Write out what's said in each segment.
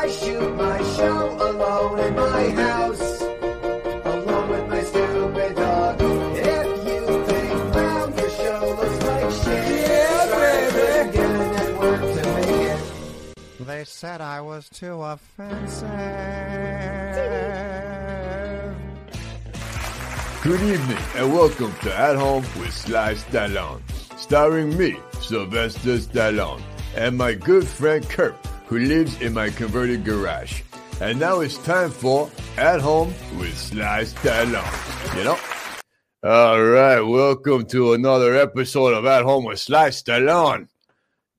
I shoot my show alone in my house, along with my stupid dog. If you think round your show looks like shit, yeah, baby, get a network to make it. They said I was too offensive. Good evening and welcome to At Home with Sly Stallone, starring me, Sylvester Stallone, and my good friend Kurt, who lives in my converted garage. And now it's time for At Home with Sly Stallone. You know? All right, welcome to another episode of At Home with Sly Stallone,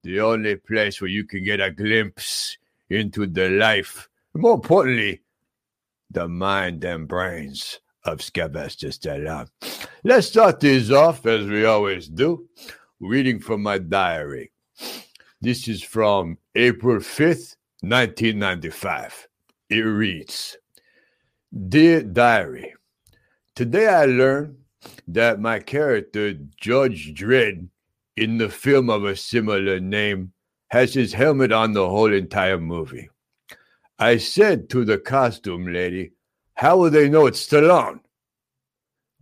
the only place where you can get a glimpse into the life, more importantly, the mind and brains of Sylvester Stallone. Let's start this off, as we always do, reading from my diary. This is from April 5th, 1995. It reads Dear Diary, Today I learned that my character, Judge Dredd, in the film of a similar name, has his helmet on the whole entire movie. I said to the costume lady, How will they know it's Stallone?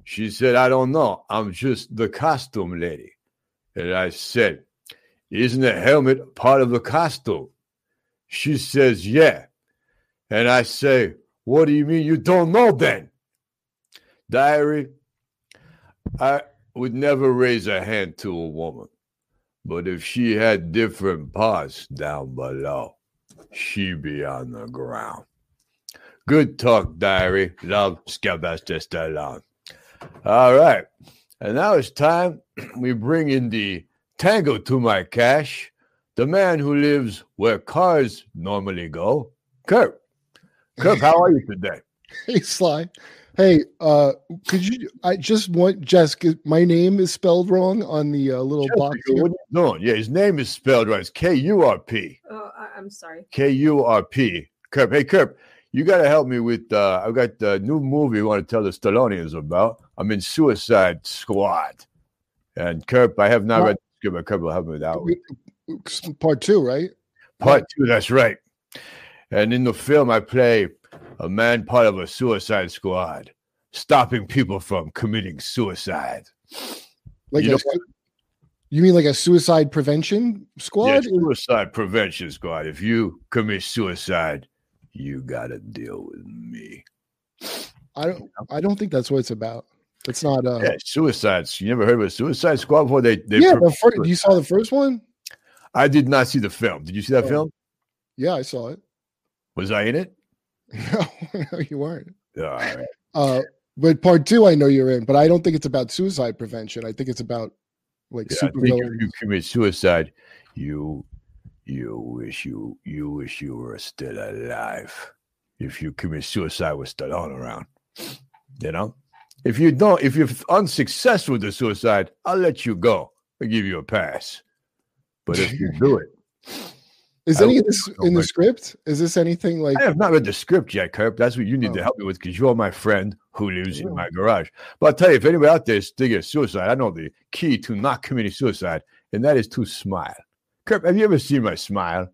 She said, I don't know. I'm just the costume lady. And I said, Isn't the helmet part of the costume? She says, Yeah. And I say, What do you mean you don't know then? Diary, I would never raise a hand to a woman, but if she had different parts down below, she'd be on the ground. Good talk, diary. Love, Sylvester Stallone. All right. And now it's time we bring in the tango to my cash, the man who lives where cars normally go. Kurt. Kurt, how are you today? Hey Sly. Hey, uh could you I just want Jessica my name is spelled wrong on the uh, little box Jessica, here. what are you doing? Yeah, his name is spelled right. It's K U R P. Oh, I- I'm sorry. K U R P. Kurt. Hey, Kurt, you got to help me with. Uh, I've got the new movie I want to tell the Stallonians about. I'm in Suicide Squad. And Kurt, I have not What? read the script, but Kurt will help me with that one. Part two, right? Part two, that's right. And in the film, I play a man part of a suicide squad, stopping people from committing suicide. Like You a you mean like a suicide prevention squad? Yeah, suicide prevention squad. If you commit suicide, you got to deal with me. I don't I don't think that's what it's about. It's not uh Yeah, suicides. You never heard of a suicide squad before? They, they yeah, the fir- you saw the first one? I did not see the film. Did you see that Oh. film? Yeah, I saw it. Was I in it? No, no, you weren't. All right. Uh but part two I know you're in, but I don't think it's about suicide prevention. I think it's about like Yeah, super if you commit suicide, you you wish you you wish you were still alive. If you commit suicide with Stallone around, you know. If you don't, if you're unsuccessful with the suicide, I'll let you go. I'll give you a pass. But if you do it, Is I any of this in the script? Is this anything like I have not read the script yet, Kirk. That's what you need to Oh. help me with because you're my friend who lives in Oh. my garage. But I'll tell you, if anybody out there is thinking of suicide, I know the key to not committing suicide, and that is to smile. Kirk, have you ever seen my smile?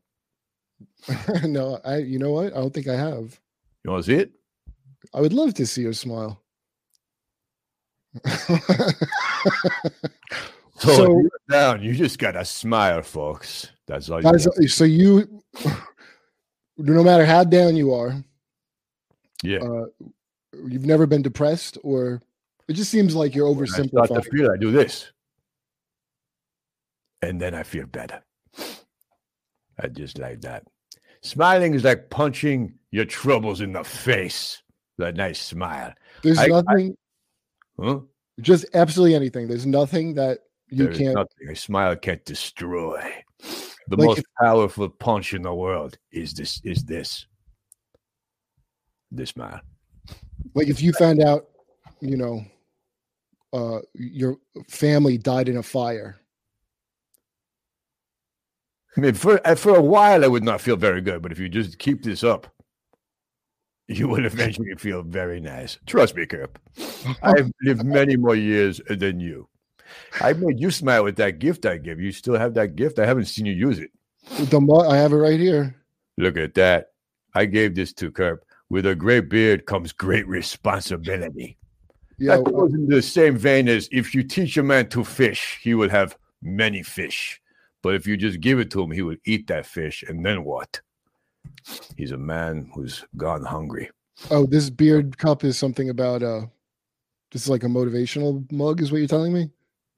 no, I you know what? I don't think I have. You want to see it? I would love to see your smile. So, So- you're down, you just got to smile, folks. That's all you That is- got. so you no matter how down you are, Yeah. uh, you've never been depressed or it just seems like you're When I start to feel, I do this. And then I feel better. I just like that. Smiling is like punching your troubles in the face. That nice smile. There's I- nothing Huh? just absolutely anything. There's nothing that you There can't nothing a smile can't destroy. The Like most if- powerful punch in the world is this is this. This smile. like if you found out, you know, uh your family died in a fire. I mean, for uh, for a while, I would not feel very good, but if you just keep this up, you will eventually feel very nice. Trust me, Kip. I've lived many more years than you. I made you smile with that gift I gave you. You still have that gift. I haven't seen you use it. The mu- I have it right here. Look at that. I gave this to Kurp. With a great beard comes great responsibility. Yeah, that goes in the same vein as if you teach a man to fish, he will have many fish. But if you just give it to him, he will eat that fish. And then what? He's a man who's gone hungry. oh, this beard cup is something about uh, this is like a motivational mug, is what you're telling me?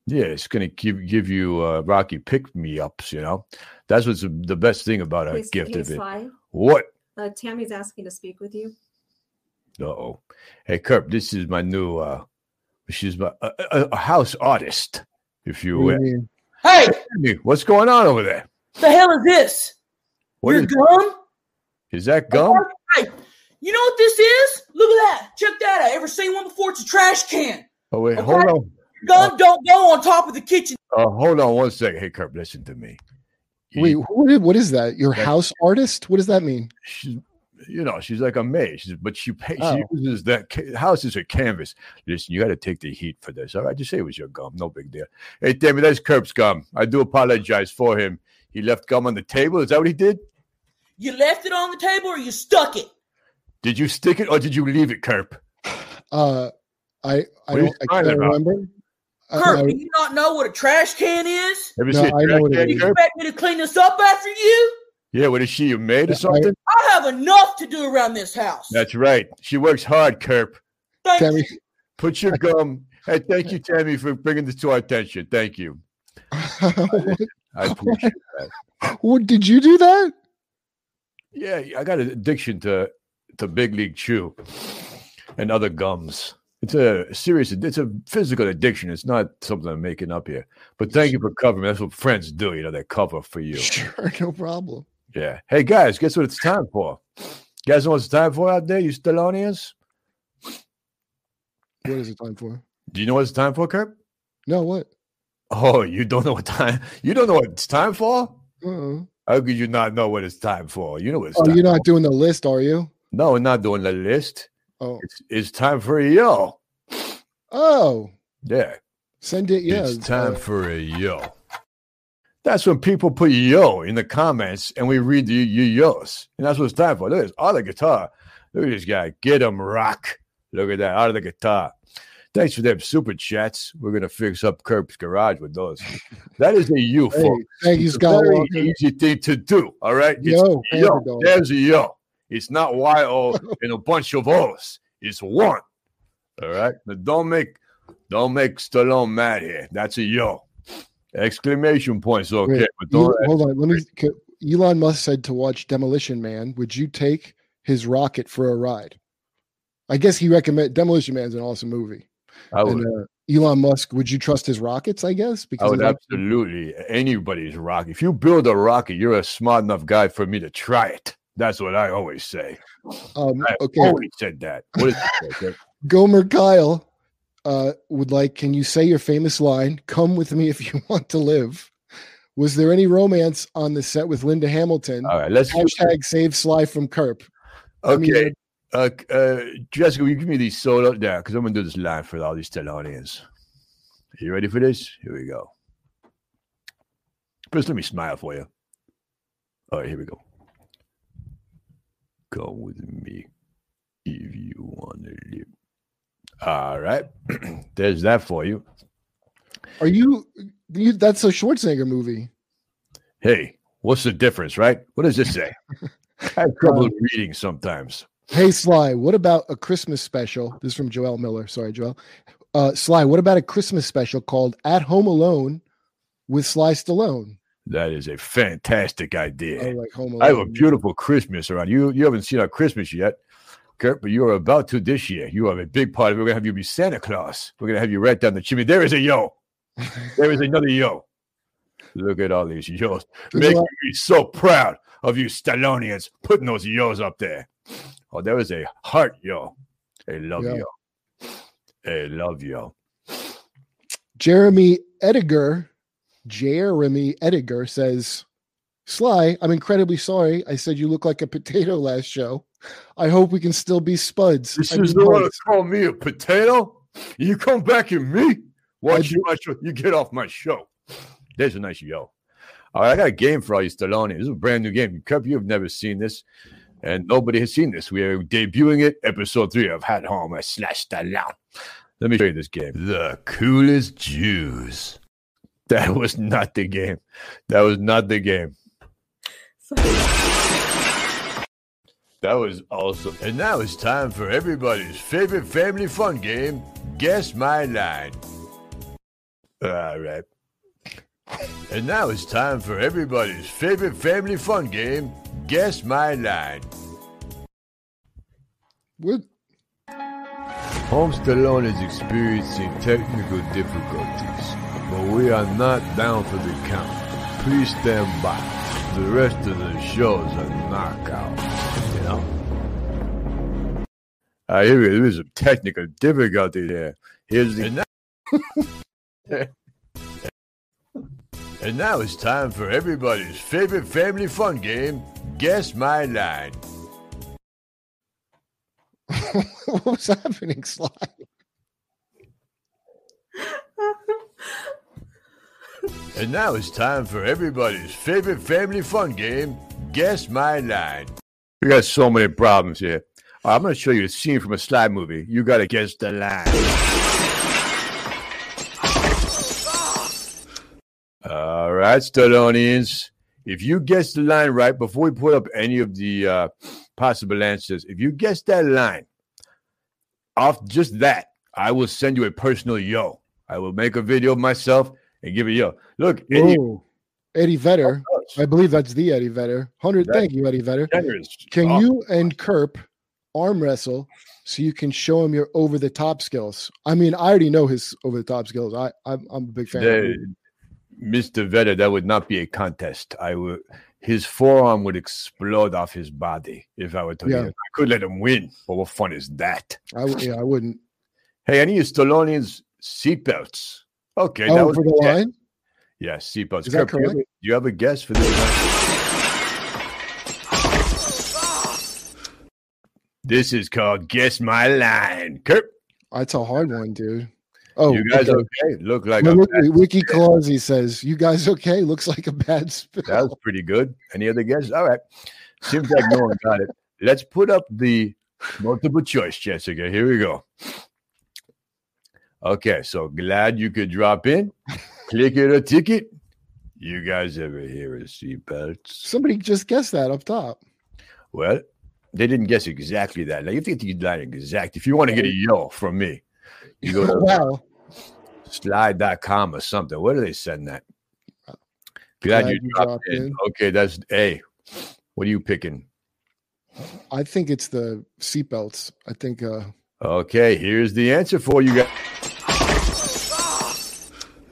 Yeah, it's gonna give give you uh, Rocky pick me ups. You know, that's what's the- the best thing about a Hey, gift hey, of it. Sly, What? uh, Tammy's asking to speak with you. Uh oh. Hey, Kurp, this is my new. uh She's my a, a, a house artist, if you will. you mean? Hey, Hey, What's going on over there? the hell is this? What Your is, gum? Is that gum? Hey, you know what this is? Look at that. Check that out. Ever seen one before? It's a trash can. Oh wait, Okay. hold on. Gum don't go on top of the kitchen. Uh, hold on one second. Hey, Kurp, listen to me. Wait, what is, what is that? Your house artist? What does that mean? she's you know she's like a maid she's, but she pay, Oh. she uses that ca- house is a canvas listen you got to take the heat for this all right just say it was your gum no big deal hey Tammy that's Kurp's gum I do apologize for him he left gum on the table is that what he did You left it on the table or you stuck it? did you stick it or did you leave it Kurp Uh, I I What are you don't I can't about? remember. I- Kurt, I- do you not know what a trash can is? have you No, seen I know what it Trash Can, You is. Expect me to clean this up after you? yeah what is she a maid or I- something I have enough to do around this house. that's right she works hard Kurp Thank Tammy, you. put your gum hey thank you Tammy for bringing this to our attention thank you what, I appreciate that what- did you do that? Yeah, I got an addiction to to Big League Chew and other gums. It's a serious, it's a physical addiction. It's not something I'm making up here. But thank you for covering. me. That's what friends do. You know, they cover for you. Sure, no problem. Yeah. Hey guys, guess what it's time for? You guys know what it's time for out there, you Stallonians? What is it time for? Do you know what it's time for, Kurt? No, what? Oh, you don't know what time? You don't know what it's time for? Uh-uh. How could you not know what it's time for? You know what it's Oh, you're not doing the list, are you? No, we're not doing the list. Oh, It's it's time for a yo. oh, Yeah. send it. Yeah, it's time uh, for a yo. That's when people put yo in the comments and we read the yo yos. And that's what it's time for. Look at this. Of the guitar. Look at this guy. Get him rock. Look at that. Out of the guitar. Thanks for them super chats. We're gonna fix up Kirk's garage with those. That is a you, Hey, folks. thank you, a very Skywalker. easy thing to do. All right. It's Yo. There's a yo. It's not Y O and a bunch of O's. It's one. All right. Now don't make don't make Stallone mad here. That's a yo. Exclamation points, okay, Wait, but don't. hold on. Let me. ca- Elon Musk said to watch Demolition Man. Would you take his rocket for a ride? I guess he recommend Demolition Man's an awesome movie. I would, And uh, Elon Musk, would you trust his rockets? I guess I because would he likes- absolutely anybody's rocket. If you build a rocket, you're a smart enough guy for me to try it. That's what I always say. um, I okay. always said that. What is it? okay? Gomer Kyle uh, would like, can you say your famous line, come with me if you want to live? Was there any romance on the set with Linda Hamilton? All right, let's. Hashtag save Sly from Kurp. I mean, Okay, uh, uh, Jessica, will you give me these solo there? Because I'm gonna do this live for all these Stallonians. Are you ready for this? Here we go. First, let me smile for you. All right, here we go. Come with me if you want to live. All right, there's that for you. Are you, you? That's a Schwarzenegger movie. Hey, what's the difference, right? What does this say? I have trouble reading sometimes. Hey Sly, what about a Christmas special? This is from Joel Miller. Sorry, Joel. Uh, Sly, what about a Christmas special called At Home Alone with Sly Stallone? That is a fantastic idea. Oh, like Home Alone. I have a beautiful Christmas around you. You haven't seen our Christmas yet, Kurt, but you are about to this year. You are a big part of it. We're gonna have you be Santa Claus. We're gonna have you right down the chimney. There is a yo. There is another yo. Look at all these yos. Making me so proud of you Stallonians putting those yos up there. Oh, there was a heart yo. A love Yeah. yo. A love yo. Jeremy Ediger, Jeremy Ediger says, Sly, I'm incredibly sorry. I said you look like a potato last show. I hope we can still be spuds. This I is the one to buds." call me a potato? You come back at me? Watch my. You get off my show. There's a nice yo. All right, I got a game for all you Stallone. This is a brand new game. Cup, you have never seen this. And nobody has seen this. We are debuting it, episode three of Hat Home at Slash Stallone. Let me show you this game. The coolest Jews. That was not the game. That was not the game. That was awesome. And now it's time for everybody's favorite family fun game, Guess My Line. All right. And now it's time for everybody's favorite family fun game, Guess My Line. What? Home Stallone is experiencing technical difficulties, but we are not down for the count. Please stand by. The rest of the show is a knockout, you know? Ah, I hear there is some technical difficulty there. Here's the. And now, it's time for everybody's favorite family fun game, Guess My Line. what was happening, Sly? And now it's time for everybody's favorite family fun game, Guess My Line. We got so many problems here. I'm going to show you a scene from a slide movie. You got to guess the line. All right, Stallonians. If you guess the line right before we put up any of the uh, possible answers, if you guess that line, off just that, I will send you a personal yo. I will make a video of myself and give it yo. Look, Eddie, Whoa. Eddie Vedder. I believe that's the Eddie Vedder. 100. That- Thank you, Eddie Vedder. generous. Can you and Kurp arm wrestle so you can show him your over the top skills? I mean, I already know his over the top skills. I I'm, I'm a big fan. of him. Mr. Vedder, that would not be a contest. I would. His forearm would explode off his body if I were to. Yeah. I could let him win, but what fun is that? I would, yeah, I wouldn't. Hey, I need Stallonians seatbelts. Okay, that Oh, was for the line? Yeah, seatbelts. Is that Kirk, do you have correct? a- Do you have a guess for this? This is called Guess My Line. Kirk, That's a hard one, dude. Oh, you guys okay. okay? Look like look, bad- Wiki Clausey says, "You guys okay?" Looks like a bad spill. that was pretty good. Any other guesses? All right. Seems like no one got it. Let's put up the multiple choice, Jessica. Here we go. Okay, so glad you could drop in. Click it a ticket. You guys ever hear of seatbelts? Somebody just guessed that up top. Well, they didn't guess exactly that. Now you have to get the line exact. If you want to get a yo from me, you go to wow. slide.com or something. What do they send that? Glad, Glad you you dropped dropped in. in. Okay, that's A. What are you picking? I think it's the seatbelts. I think uh Okay, here's the answer for you guys.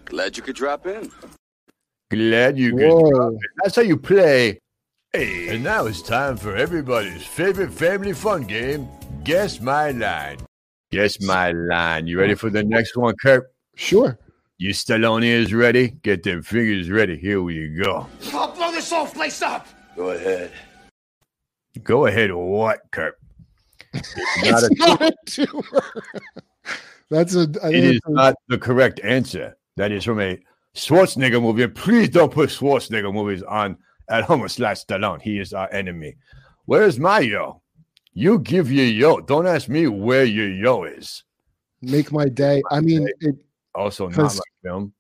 Glad you could drop in. Glad you could. drop in. That's how you play. Hey, and now it's time for everybody's favorite family fun game. Guess my line. Guess my line. You ready for the next one, Kirk? Sure. You Stallone is ready? Get them fingers ready. Here we go. I'll blow this whole place up. Go ahead. Go ahead. What, Kirk? It's not It's a- not a tumor. That's a I it think is it's a- not the correct answer. That is from a Schwarzenegger movie. Please don't put Schwarzenegger movies on at home slash Stallone. He is our enemy. Where's my yo? You give your yo. Don't ask me where your yo is. make my day. I mean, it, Also, not my film.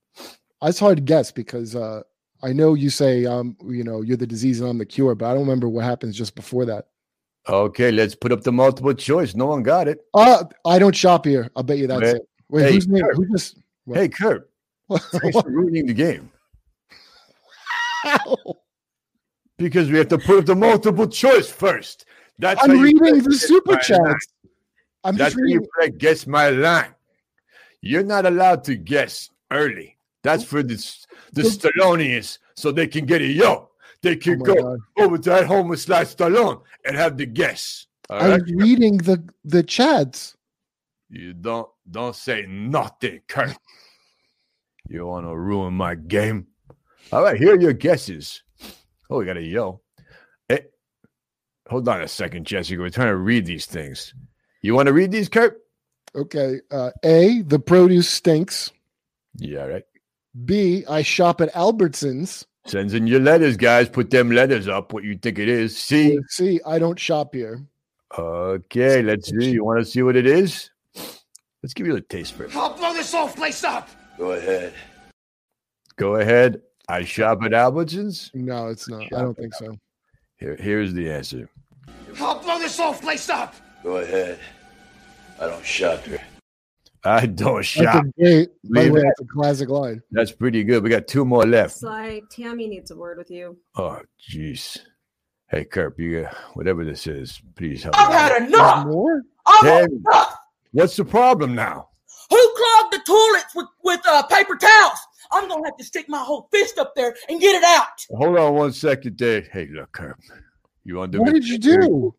it's hard to guess because uh I know you say um you know you're the disease and I'm the cure, but I don't remember what happens just before that. Okay, let's put up the multiple choice. No one got it. Uh I don't shop here. I'll bet you that's Wait, it. Wait, hey, who's name? Kurt. Who just What? Hey, Kurt, thanks for ruining the game Ow. because we have to put up the multiple choice first. That's I'm reading the super chats. I'm That's just you reading. play guess my line. You're not allowed to guess early. That's oh. for the the But- Stallonians, so they can get a yo. They Oh can my go God. over to that home with Sly Stallone and have the guess. All I'm right, reading the the chats. you don't don't say nothing, Kurt. You want to ruin my game? All right, here are your guesses. Oh, we got a yo. Hey, hold on a second, Jessica. We're trying to read these things. You want to read these, Kurt? Okay. Uh, A, the produce stinks. Yeah, right. B, I shop at Albertsons. Sends in your letters, guys. Put them letters up. What you think it is? See. See, I don't shop here. Okay, let's see. You want to see what it is? Let's give you a taste for it. I'll blow this whole place up. Go ahead. Go ahead. I shop at Albertsons. No, it's not. I don't think so. Here, here's the answer. I'll blow this whole place up. Go ahead. I don't shop here. I don't That's shop. a great. By the way, that's a classic line. That's pretty good. We got two more left. Sly, Tammy needs a word with you. Oh, jeez. Hey, Kurp, you uh, whatever this is, please help. I've me out. had There's enough. more. I've Damn. had enough. What's the problem now? Who clogged the toilets with with uh, paper towels? I'm gonna have to stick my whole fist up there and get it out. Hold on one second there. Hey, look, Kurp. You want to? What did you do?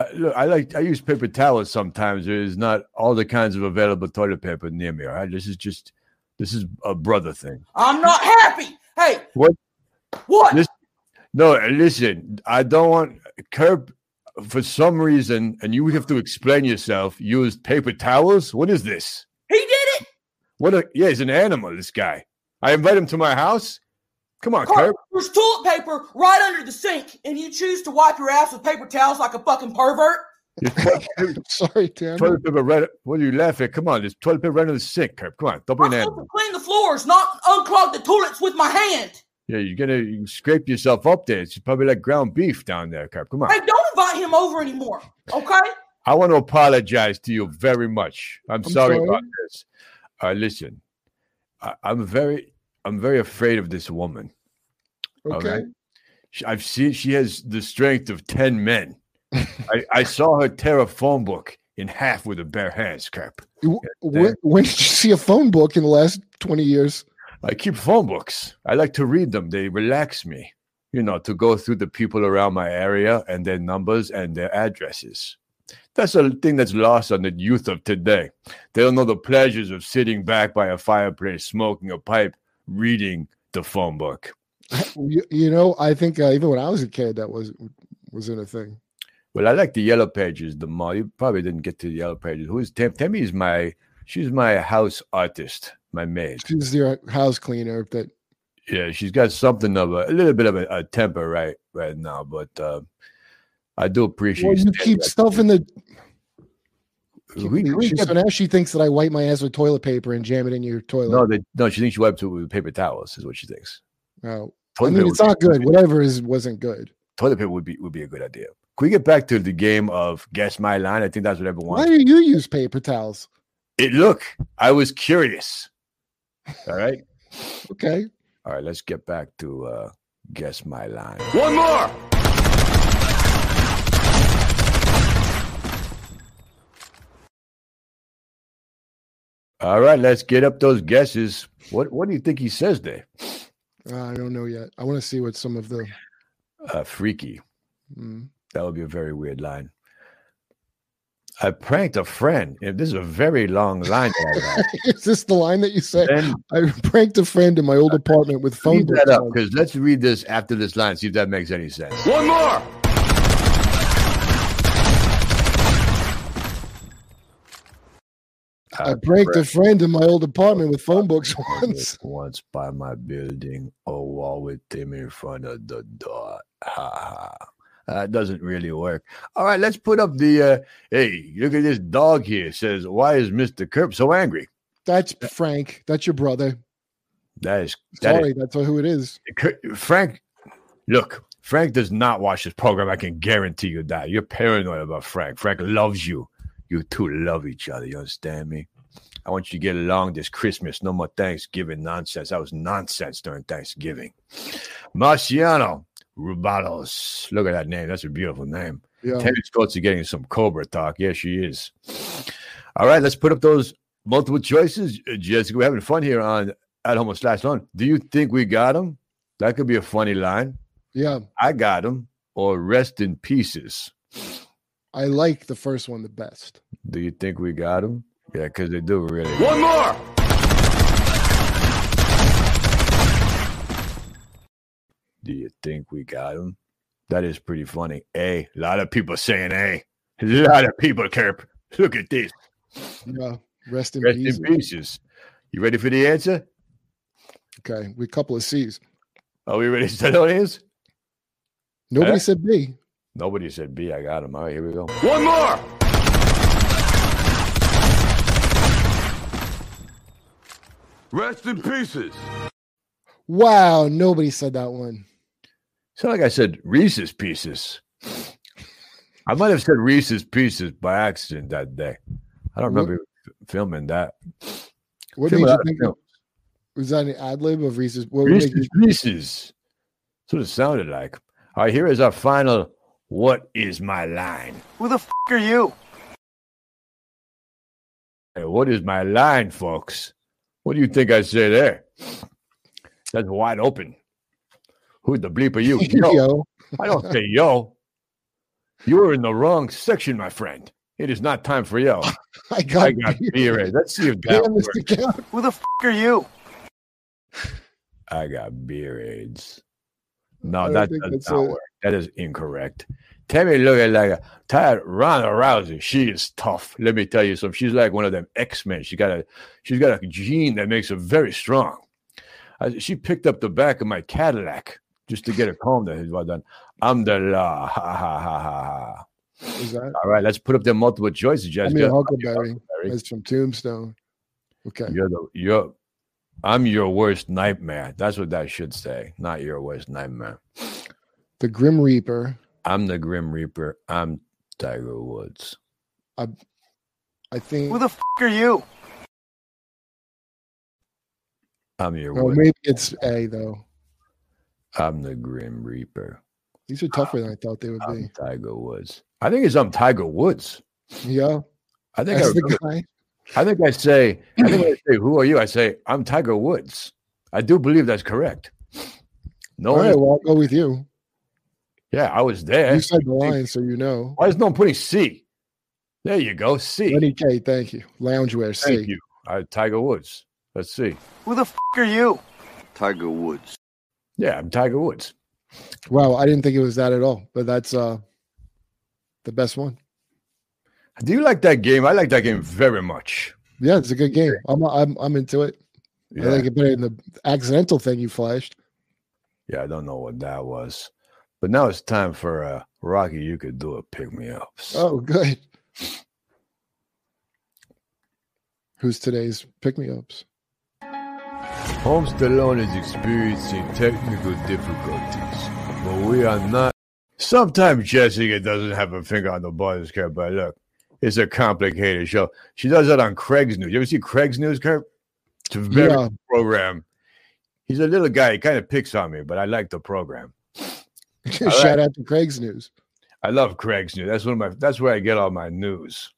Uh, look, I like I use paper towels sometimes. There is not all the kinds of available toilet paper near me. All right, this is just this is a brother thing. I'm not happy. Hey, What? What? This- No, listen, I don't want Kurp for some reason, and you have to explain yourself. Used paper towels. What is this? he did it. What? A, yeah, he's an animal. This guy. I invite him to my house. Come on, Kurp. Kurt, there's toilet paper right under the sink, and you choose to wipe your ass with paper towels like a fucking pervert. Sorry, Tim. Toilet paper right. What are you laughing? at? Come on, there's toilet paper right under the sink, Kurp. Come on, don't be I'm an animal. To clean the floors, not unclog the toilets with my hand. Yeah, you're gonna you can scrape yourself up there. It's probably like ground beef down there, Kurp. Come on. Hey, don't invite him over anymore. Okay? I want to apologize to you very much. I'm, I'm sorry, sorry. about this. Uh, listen, I, I'm very, I'm very afraid of this woman. Okay. She, I've seen she has the strength of ten men. I, I saw her tear a phone book in half with her bare hands. W- When, when did you see a phone book in the last 20 years? I keep phone books. I like to read them. They relax me, you know, to go through the people around my area and their numbers and their addresses. That's a thing that's lost on the youth of today. They don't know the pleasures of sitting back by a fireplace, smoking a pipe, reading the phone book. You, you know, I think uh, even when I was a kid, that was wasn't a thing. Well, I like the yellow pages the most. You probably didn't get to the yellow pages. Who's Tam? Tammy is my she's my house artist, my maid. She's your house cleaner. That Yeah, she's got something of a, a little bit of a, a temper right right now, but uh, I do appreciate. well, you keep stuff in the. We, we She- so now she thinks that I wipe my ass with toilet paper and jam it in your toilet. no, they, no, she thinks she wipes it with paper towels. Is what she thinks. No. I mean, it's not good. Whatever is wasn't good. Toilet paper would be would be a good idea. Can we get back to the game of guess my line? I think that's what everyone. Why do you use paper towels? It look, I was curious. All right, Okay. all right. Let's get back to uh, guess my line. One more. All right, let's get up those guesses. What what do you think he says there? Uh, I don't know yet. I want to see what some of the. Uh, freaky. Mm. That would be a very weird line. I pranked a friend. This is a very long line. that I got. is this the line that you said? Then I pranked a friend in my old apartment with phone leave books. that up because let's read this after this line. See if that makes any sense. One more. I pranked a friend in my old apartment with phone books once. Once by my building, a wall with him in front of the door. Ha ha. That doesn't really work. All right, let's put up the. Uh, hey, look at this dog here. It says, "Why is Mister Kurp so angry?" That's Frank. That's your brother. That is that is Sorry, that's who it is. Frank, look, Frank does not watch this program. I can guarantee you that. You're paranoid about Frank. Frank loves you. You two love each other. You understand me? I want you to get along this Christmas. No more Thanksgiving nonsense. That was nonsense during Thanksgiving. Marciano Rubalos. Look at that name. That's a beautiful name. Yeah. Close to getting some Cobra talk. Yes, she is. All right, let's put up those multiple choices. Uh, Jessica, we're having fun here on at home slash on. Do you think we got them? That could be a funny line. Yeah. I got them. Or rest in pieces. I like the first one the best. Do you think we got him? Yeah, because they do really. One more. Do you think we got him? That is pretty funny. A, a lot of people saying A. A lot of people, Kurp. Look at this. Yeah. Rest in Rest peace. in pieces. You ready for the answer? Okay. We a couple of C's. Are we ready to settle Stallone Nobody Eh? said B. Nobody said B. I got him. All right, here we go. One more. Rest in pieces. Wow, nobody said that one. Sound like I said Reese's Pieces. I might have said Reese's Pieces by accident that day. I don't remember f- filming that. What Film made you out of think? Was that an ad lib of Reese's? What Reese's you, Pieces. That's what it sounded like. All right, here is our final. What is my line? Who the f are you? Hey, what is my line, folks? What do you think I say there? That's wide open. Who the bleep are you? Yo. yo? I don't say yo. You are in the wrong section, my friend. It is not time for yo. I got, I got beer. Let's see if that Damn, works. Mr. Count. Who the f are you? I got beer aids. No, that does that's not work. That is incorrect. Tammy looking like a tired Ronda Rousey. She is tough. Let me tell you something. She's like one of them X Men. She got a she's got a gene that makes her very strong. I, she picked up the back of my Cadillac just to get a comb that well done. I'm the law. Ha ha ha ha ha. That? All right, let's put up the multiple choices, I mean, Huckleberry. Huckleberry. That's from Tombstone. Okay. You're the you're I'm your worst nightmare. That's what that should say. Not your worst nightmare. The Grim Reaper. I'm the Grim Reaper. I'm Tiger Woods. I I think. Who the f are you? I'm your Woods. maybe it's A though. I'm the Grim Reaper. These are tougher than I thought they would be. I'm Tiger Woods. I think it's I'm Tiger Woods. Yeah, I think I, that's the remember- guy. I think I say I think I say who are you? I say I'm Tiger Woods. I do believe that's correct. No All one right, is- well, I'll go with you. yeah, I was there. You said the line, so you know. Why is no one putting C? There you go. C. Lenny K, thank you. Loungewear C. Thank you. Uh, Tiger Woods. Let's see. Who the f are you? Tiger Woods. Yeah, I'm Tiger Woods. Wow, I didn't think it was that at all, but that's uh the best one. Do you like that game? I like that game very much. Yeah, it's a good game. I'm I'm I'm into it. I like it better than the accidental thing you flashed. yeah. I don't know what that was, but now it's time for uh, Rocky. You could do a pick me up. Oh, good. Who's today's pick me ups? Home Stallone is experiencing technical difficulties, but we are not. Sometimes Jessica doesn't have a finger on the button, Kurt, but look, it's a complicated show. She does that on Craig's News. You ever see Craig's News, Kurt? It's a very Yeah. good program. He's a little guy. He kind of picks on me, but I like the program. Shout out to Craig's News. I love Craig's News. That's one of my. That's where I get all my news.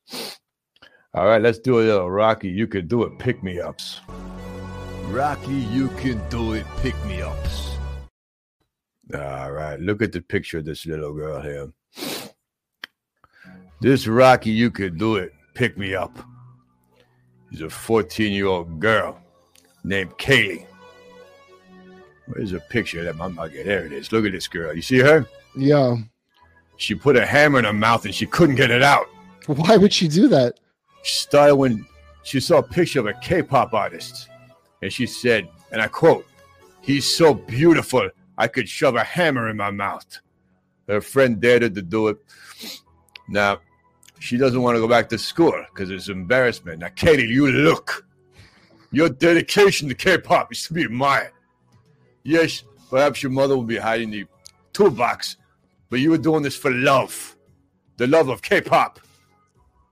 All right, let's do a little Rocky. You can do it. Pick me ups. Rocky, you can do it. Pick me ups. All right, look at the picture of this little girl here. This Rocky, you could do it. Pick me up. He's a 14 year old girl named Kaylee. Where's a picture of that? Okay, there it is. Look at this girl. You see her? Yeah. She put a hammer in her mouth and she couldn't get it out. Why would she do that? She started when she saw a picture of a K-pop artist, and she said, and I quote, "He's so beautiful, I could shove a hammer in my mouth." Her friend dared her to do it. Now, she doesn't want to go back to school because it's embarrassment. Now, Katie, you look. Your dedication to K-pop is to be admired. Yes, perhaps your mother will be hiding the toolbox, but you were doing this for love, the love of K-pop.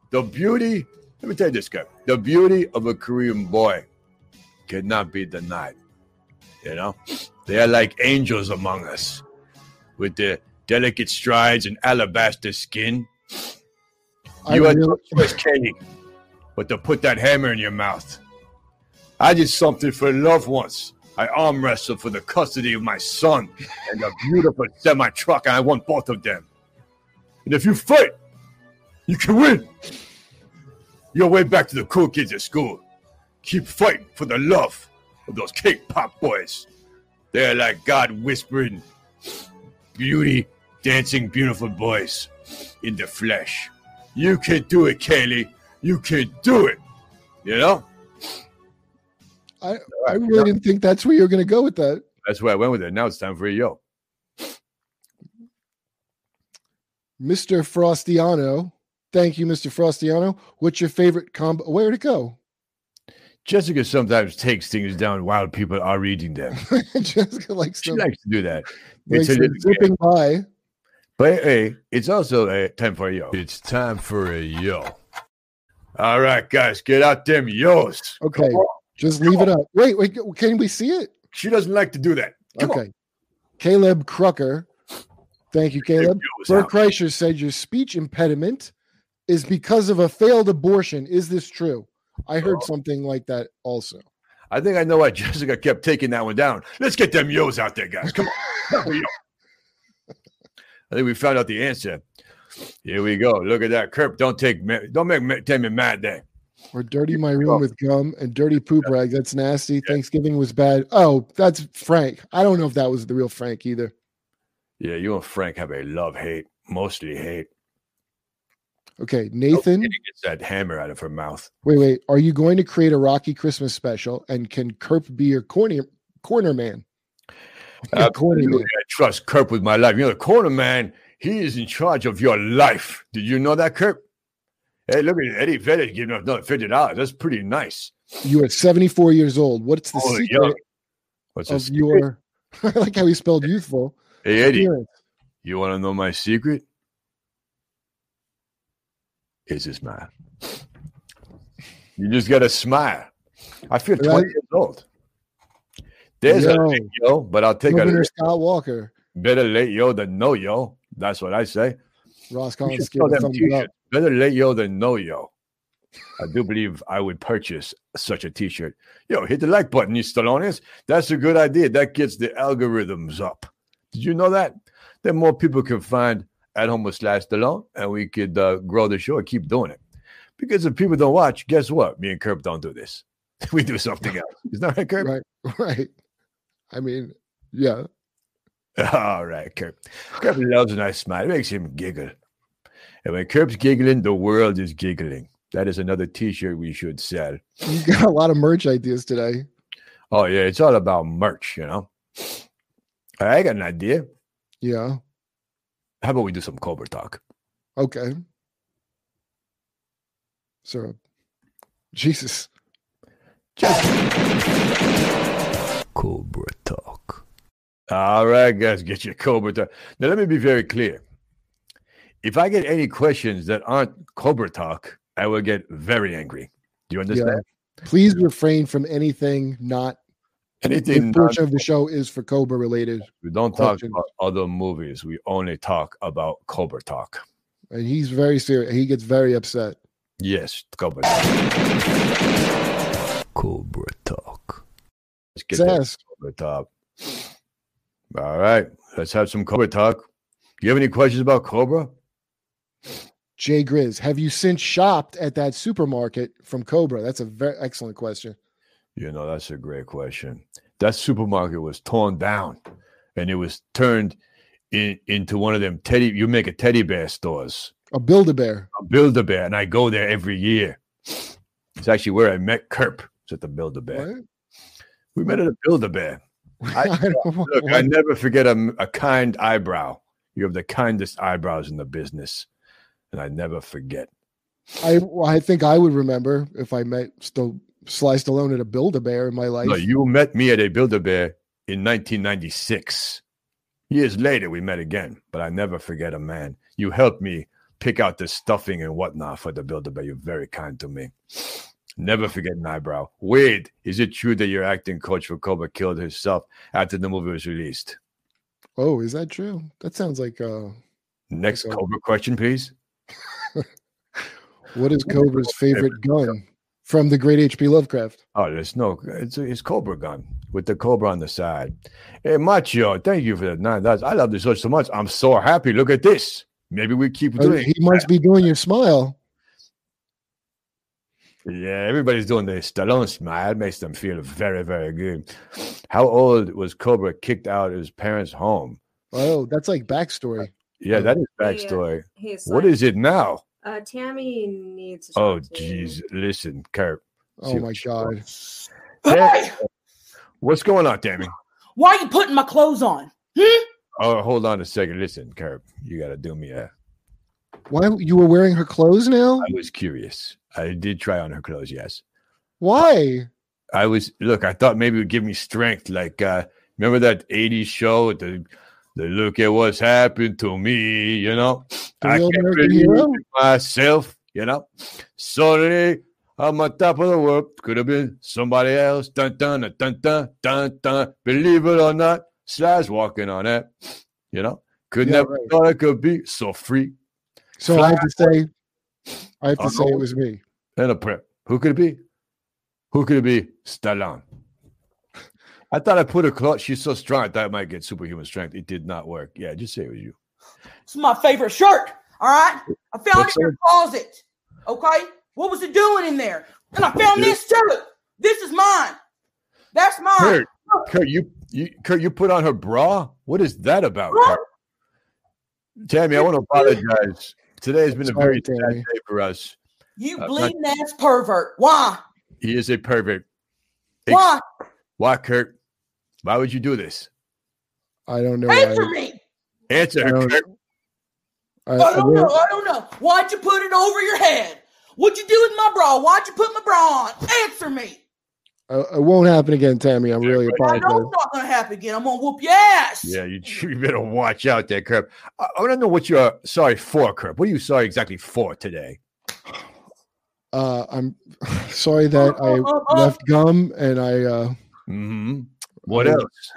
The beauty, let me tell you this, guy. The beauty of a Korean boy cannot be denied. You know, they are like angels among us with their delicate strides and alabaster skin. You had really, no choice, Kenny, but to put that hammer in your mouth. I did something for love once. I arm wrestled for the custody of my son and a beautiful semi truck, and I won both of them. And if you fight, you can win. Your way back to the cool kids at school. Keep fighting for the love of those cake pop boys. They're like God whispering, beauty, dancing, beautiful boys in the flesh. You can do it, Kaylee. You can do it. You know? I, I really didn't think that's where you're going to go with that. That's where I went with it. Now it's time for a yo. Mr. Frostiano. Thank you, Mr. Frostiano. What's your favorite combo? Where'd it go? Jessica sometimes takes things down while people are reading them. Jessica likes She to likes to do that. It's a zipping by. But hey, it's also a time for a yo. It's time for a yo. All right, guys, get out them yos. Okay, just leave it up. Wait, wait, can we see it? She doesn't like to do that. Come okay. on. Caleb Crucker. Thank you, Caleb. Yos Bert. Kreischer said your speech impediment is because of a failed abortion. Is this true? I heard Oh. something like that also. I think I know why Jessica kept taking that one down. Let's get them yos out there, guys. Come on. Time for a yo. I think we found out the answer. Here we go. Look at that, Kirk. Don't take me. Don't make me, take me mad there. Or dirty my room with gum and dirty poop rags. That's nasty. Thanksgiving was bad. Oh, that's Frank. I don't know if that was the real Frank either. Yeah, you and Frank have a love hate, mostly hate. Okay, oh, Nathan. He gets that hammer out of her mouth. Wait, wait. Are you going to create a Rocky Christmas special? And can Kurp be your corner corner man? Corner Absolutely. I trust Kirk with my life. You know, the corner man, he is in charge of your life. Did you know that, Kirk? Hey, look at Eddie Vedder giving us another fifty dollars. That's pretty nice. You are 74 years old. What's the Oh, secret young. What's of this? your? I like how he spelled youthful. Hey, Eddie, you want to know my secret? Is a smile. You just got to smile. I feel Right. 20 years old. There's a Yo. late yo, but I'll take Governor a Scott Walker, better late yo than no yo. That's what I say. Ross Collins should gave sell a them up. Better late yo than no yo. I do believe I would purchase such a t-shirt. Yo, hit the like button, you Stallones. That's a good idea. That gets the algorithms up. Did you know that? Then more people can find at home with slash Stallone, and we could uh, grow the show and keep doing it. Because if people don't watch, guess what? Me and Curb don't do this. we do something else. Is that right, Curb? Right, right. I mean, yeah. All right, Curb. Curb loves a nice smile. It makes him giggle. And when Curb's giggling, the world is giggling. That is another T-shirt we should sell. You got a lot of merch ideas today. Oh yeah, it's all about merch, you know. I got an idea. Yeah. How about we do some Cobra talk? Okay. So, Jesus. Cobra talk. All right, guys, get your Cobra talk. Now let me be very clear. If I get any questions that aren't Cobra talk, I will get very angry. Do you understand? Please refrain from anything not. Anything The portion of the show is for Cobra related, We don't talk questions. about other movies. We only talk about Cobra talk. and he's very serious. He gets very upset. Yes, Cobra. Cobra talk. Let's get Sass. Cobra talk. All right, let's have some Cobra talk. Do you have any questions about Cobra? Jay Grizz, have you since shopped at that supermarket from Cobra? That's a very excellent question. You know, that's a great question. That supermarket was torn down and it was turned in, into one of them teddy, you make a teddy bear stores, A Build a Bear. a Build a Bear, and I go there every year. It's actually where I met Kurp. It's at the Build a Bear. We met at a Build a Bear. I- I Look, I never forget a, a kind eyebrow. You have the kindest eyebrows in the business, and I never forget. I I think I would remember if I met still sliced alone at a Build a Bear in my life. No, you met me at a Build a Bear in 1996. Years later, we met again, but I never forget a man. You helped me pick out the stuffing and whatnot for the Build a Bear. You're very kind to me. Never forget an eyebrow. Wade, is it true that your acting coach for Cobra killed herself after the movie was released? oh, is that true? That sounds like uh Next Okay. Cobra question, please. what is Cobra's favorite gun from the great HP Lovecraft? Oh, there's no, it's it's Cobra gun with the Cobra on the side. Hey, Macho, thank you for that nine dollars. I love this show so much. I'm so happy. Look at this. Maybe we keep Oh, doing. he must be doing your smile. Yeah, everybody's doing the Stallone smile. It makes them feel very, very good. How old was Cobra kicked out of his parents' home? Oh, that's like backstory. Yeah, that is Yeah. backstory. Hey, What Sly, is it now? Uh, Tammy needs to. Oh, talk to you. jeez. Listen, Kurt. Oh my god. Hey, What's going on, Tammy? Why are you putting my clothes on? Hmm? Oh, hold on a second. Listen, Kurt, you got to do me a. Why you were wearing her clothes now? I was curious. I did try on her clothes, yes. Why? I was look. I thought maybe it would give me strength. Like, uh remember that '80s show? The the look at what's happened to me. You know, The I can't believe myself. You know, suddenly I'm on top of the world. Could have been somebody else. Dun dun dun dun dun dun. Believe it or not, Slash walking on that. You know, could Yeah, never right. thought I could be so free So I have to say, I have to say it was me. and a prep. Who could it be? Who could it be? Stallone. I thought I put a close. She's so strong. I thought I might get superhuman strength. It did not work. Yeah, just say it was you. It's my favorite shirt. All right. I found What's it in your closet. Okay. What was it doing in there? And I found this too. This is mine. That's mine. Kurp, Kurp, you, you, Kurp, you put on her bra. What is that about, Kurp? Tammy, I want to apologize. Today has been a very sad day for us. You Uh, bleeding ass pervert. Why? He is a pervert. Why? Why, Kurp? Why would you do this? I don't know. Answer why. me. Answer I don't, Kurp. I, I I don't know. I don't know. Why'd you put it over your head? What'd you do with my bra? Why'd you put my bra on? Answer me. Uh, it won't happen again, Tammy. I'm really I know apologize. it's not gonna happen again. I'm gonna whoop your ass. Yeah, you, you better watch out there, Kurp. I, I want to know what you're sorry for, Kurp. What are you sorry exactly for today? Uh, I'm sorry that I left gum and I uh, Mm-hmm. What Uh, else?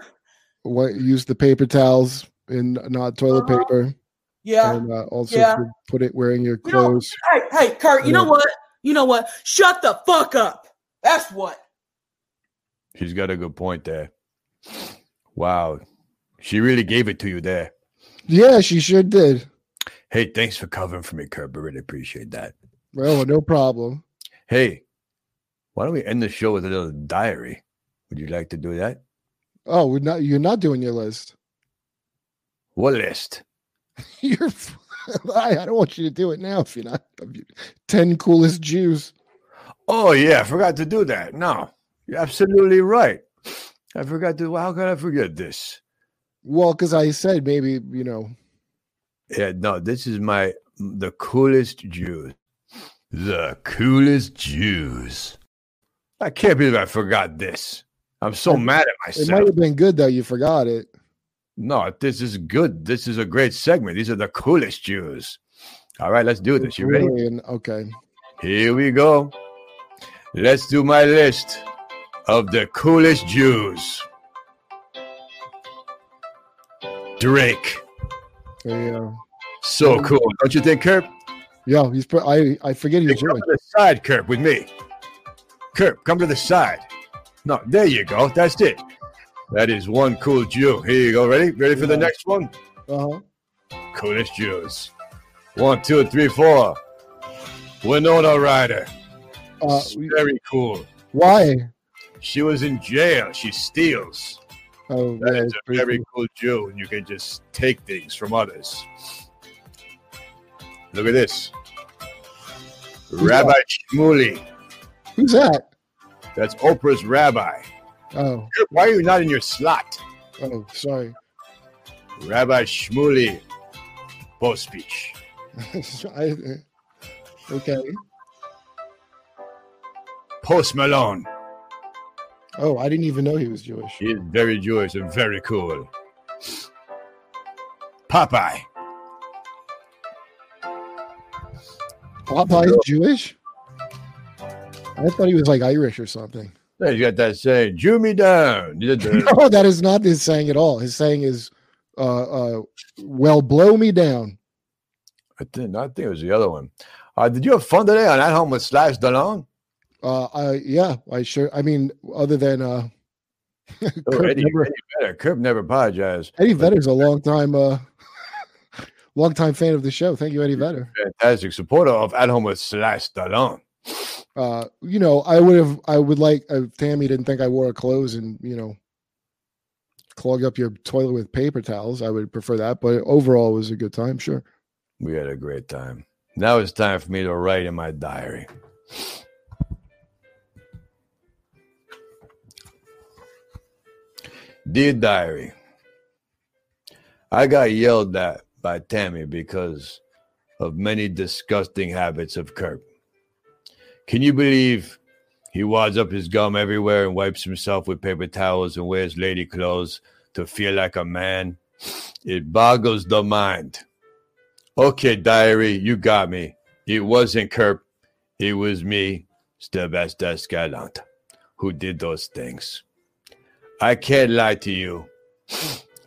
what, used the paper towels and not toilet Uh-huh. paper, Yeah. and uh, also Yeah. put it wearing your You know- clothes. Hey, hey, Kurp. You know what? You know what? Shut the fuck up. That's what. She's got a good point there. Wow. She really gave it to you there. Yeah, she sure did. Hey, thanks for covering for me, Kurp. I really appreciate that. Well, no problem. Hey, why don't we end the show with a little diary? Would you like to do that? Oh, we're not. You're not doing your list. What list? You're. I, I don't want you to do it now if you're not. Ten coolest Jews. Oh, yeah, I forgot to do that. No, you're absolutely right. I forgot to. How could I forget this? Well, because I said maybe you know. Yeah, no, this is my the coolest Jews. The coolest Jews. I can't believe I forgot this. I'm so It- mad at myself. It might have been good though. You forgot it. No, this is good. This is a great segment. These are the coolest Jews. All right, let's do this. You ready? Okay. Here we go. Let's do my list of the coolest Jews. Drake. Yeah. So cool. Don't you think, Kurp? Yeah. He's. I. I forget he's come Jewish. to the side, Kurp, with me. Kurp, come to the side. No, there you go. That's it. That is one cool Jew. Here you go. Ready? Ready for the next one? Uh huh. Coolest Jews. One, two, three, four. Winona Ryder. Uh, Very cool. why? She was in jail. She steals. Oh, That yeah, is a very cool. Jew, and you can just take things from others. Look at this. Rabbi Shmuley. Who's that? That's Oprah's rabbi. Oh. Why are you not in your slot? Oh, sorry. Rabbi Shmuley. Post speech. I, uh, okay. Post Malone. Oh, I didn't even know he was Jewish. He's very Jewish and very cool. Popeye. Popeye's Jewish? I thought he was like Irish or something. Then He's got that saying, Jew me down. No, that is not his saying at all. His saying is, uh, uh, well, blow me down. I think, I think it was the other one. Uh, did you have fun today on At Home with Sly Stallone? Uh, I, yeah, I sure. I mean, other than uh, Oh, Kurp Eddie, never- Eddie Vedder. Kurp never apologized. Eddie Vedder's a long time, uh, long time fan of the show. Thank you, Eddie Vedder. Fantastic supporter of At Home with Sly Stallone. Uh, you know, I would have, I would like if Tammy didn't think I wore clothes and you know, clog up your toilet with paper towels. I would prefer that, but overall, it was a good time. Sure. We had a great time. Now it's time for me to write in my diary. Dear Diary, I got yelled at by Tammy because of many disgusting habits of Kurp. Can you believe he wads up his gum everywhere and wipes himself with paper towels and wears lady clothes to feel like a man? It boggles the mind. Okay, diary, you got me. It wasn't Kurp. It was me, Sylvester Escalante, who did those things. I can't lie to you.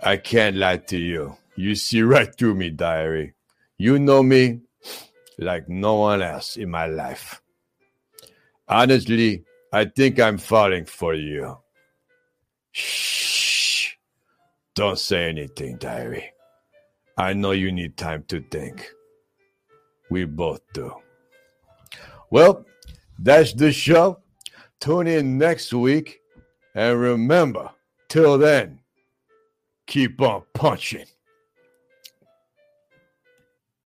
I can't lie to you. You see right through me, diary. You know me like no one else in my life. Honestly, I think I'm falling for you. Shh. Don't say anything, diary. I know you need time to think. We both do. Well, that's the show. Tune in next week. And remember, till then, keep on punching.